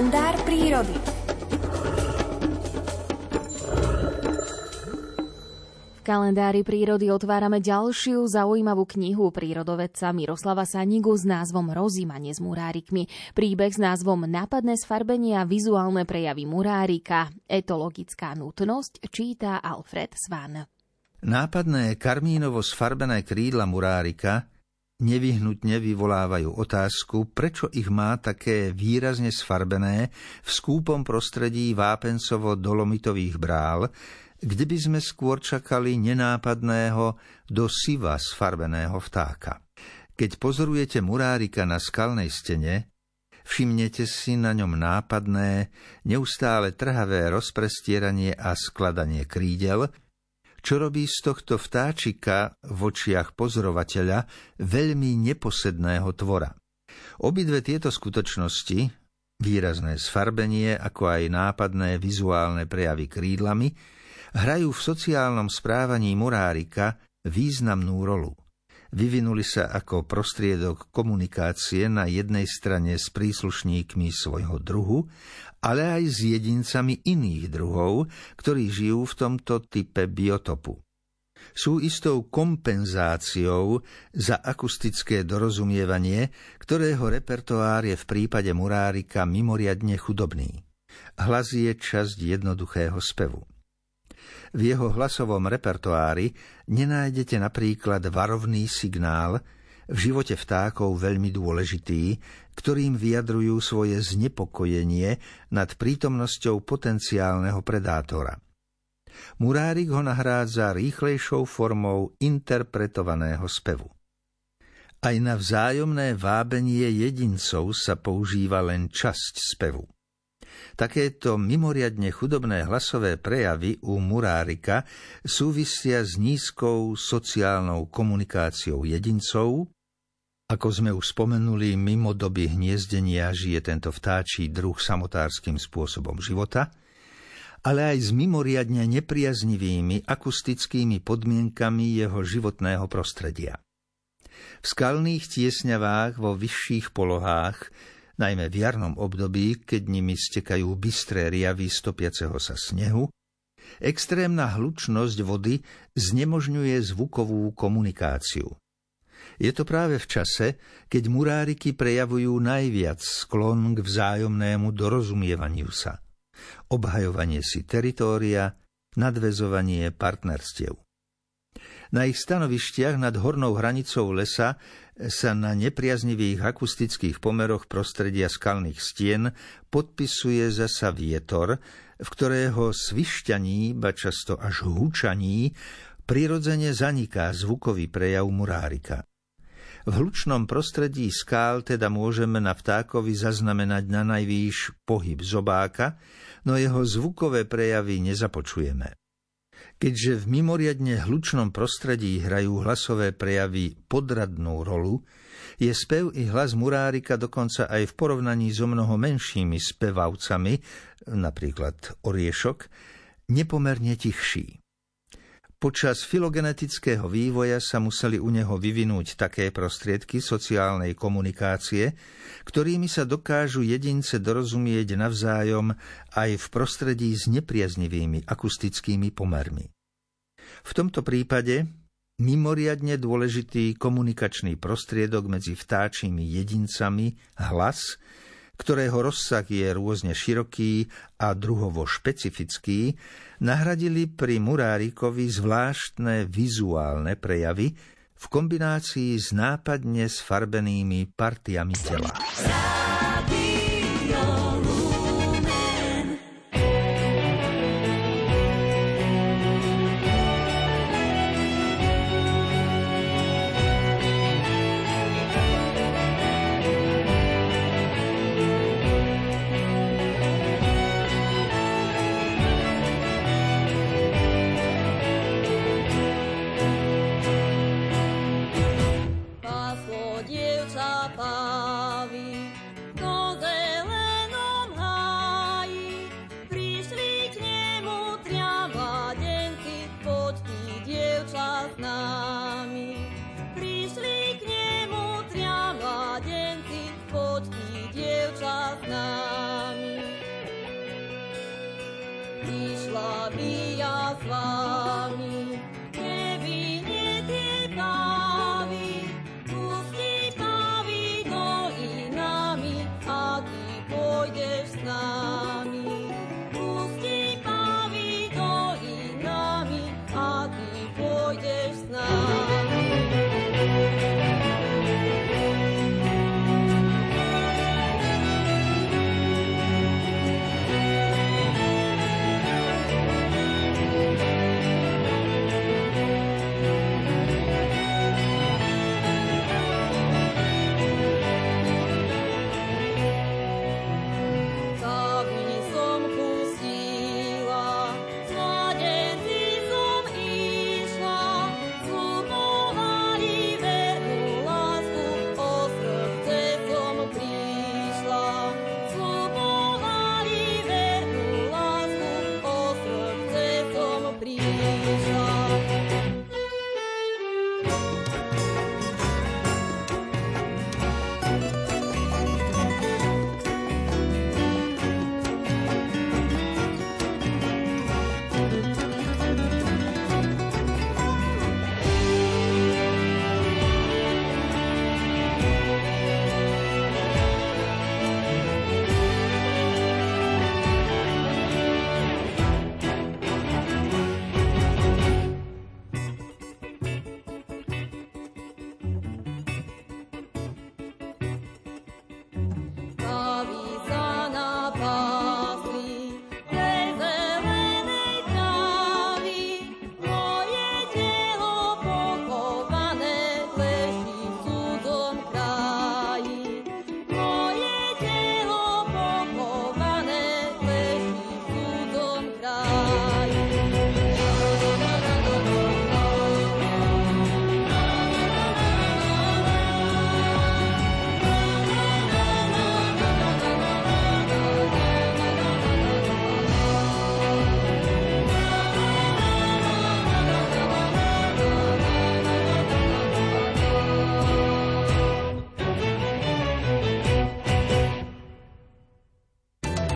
Kalendár prírody. V kalendári prírody otvárame ďalšiu zaujímavú knihu prírodovedca Miroslava Sanigu s názvom Rozímanie s murárikmi. Príbeh s názvom Nápadné sfarbenie a vizuálne prejavy murárika. Etologická nutnosť číta Alfred Svan. Nápadné karmínovo sfarbené krídla murárika nevyhnutne vyvolávajú otázku, prečo ich má také výrazne sfarbené v skúpom prostredí vápencovo-dolomitových brál, kde by sme skôr čakali nenápadného do siva sfarbeného vtáka. Keď pozorujete murárika na skalnej stene, všimnete si na ňom nápadné, neustále trhavé rozprestieranie a skladanie krídel, čo robí z tohto vtáčika v očiach pozorovateľa veľmi neposedného tvora. Obidve tieto skutočnosti, výrazné sfarbenie ako aj nápadné vizuálne prejavy krídlami, hrajú v sociálnom správaní murárika významnú rolu vyvinuli sa ako prostriedok komunikácie na jednej strane s príslušníkmi svojho druhu, ale aj s jedincami iných druhov, ktorí žijú v tomto type biotopu. Sú istou kompenzáciou za akustické dorozumievanie, ktorého repertoár je v prípade murárika mimoriadne chudobný. Hlas je časť jednoduchého spevu. V jeho hlasovom repertoári nenájdete napríklad varovný signál, v živote vtákov veľmi dôležitý, ktorým vyjadrujú svoje znepokojenie nad prítomnosťou potenciálneho predátora. Murárik ho nahrádza rýchlejšou formou interpretovaného spevu. Aj na vzájomné vábenie jedincov sa používa len časť spevu. Takéto mimoriadne chudobné hlasové prejavy u Murárika súvisia s nízkou sociálnou komunikáciou jedincov. Ako sme už spomenuli, mimo doby hniezdenia žije tento vtáčí druh samotárským spôsobom života, ale aj s mimoriadne nepriaznivými akustickými podmienkami jeho životného prostredia. V skalných tiesňavách vo vyšších polohách najmä v jarnom období, keď nimi stekajú bystré riavy stopiaceho sa snehu, extrémna hlučnosť vody znemožňuje zvukovú komunikáciu. Je to práve v čase, keď muráriky prejavujú najviac sklon k vzájomnému dorozumievaniu sa. Obhajovanie si teritória, nadvezovanie partnerstiev. Na ich stanovištiach nad hornou hranicou lesa sa na nepriaznivých akustických pomeroch prostredia skalných stien podpisuje zasa vietor, v ktorého svišťaní, ba často až hučaní, prirodzene zaniká zvukový prejav murárika. V hlučnom prostredí skál teda môžeme na vtákovi zaznamenať na najvýš pohyb zobáka, no jeho zvukové prejavy nezapočujeme. Keďže v mimoriadne hlučnom prostredí hrajú hlasové prejavy podradnú rolu, je spev i hlas murárika dokonca aj v porovnaní so mnoho menšími spevavcami, napríklad oriešok, nepomerne tichší. Počas filogenetického vývoja sa museli u neho vyvinúť také prostriedky sociálnej komunikácie, ktorými sa dokážu jedince dorozumieť navzájom aj v prostredí s nepriaznivými akustickými pomermi. V tomto prípade mimoriadne dôležitý komunikačný prostriedok medzi vtáčimi jedincami, hlas, ktorého rozsah je rôzne široký a druhovo špecifický, nahradili pri Murárikovi zvláštne vizuálne prejavy v kombinácii s nápadne sfarbenými partiami tela. papa.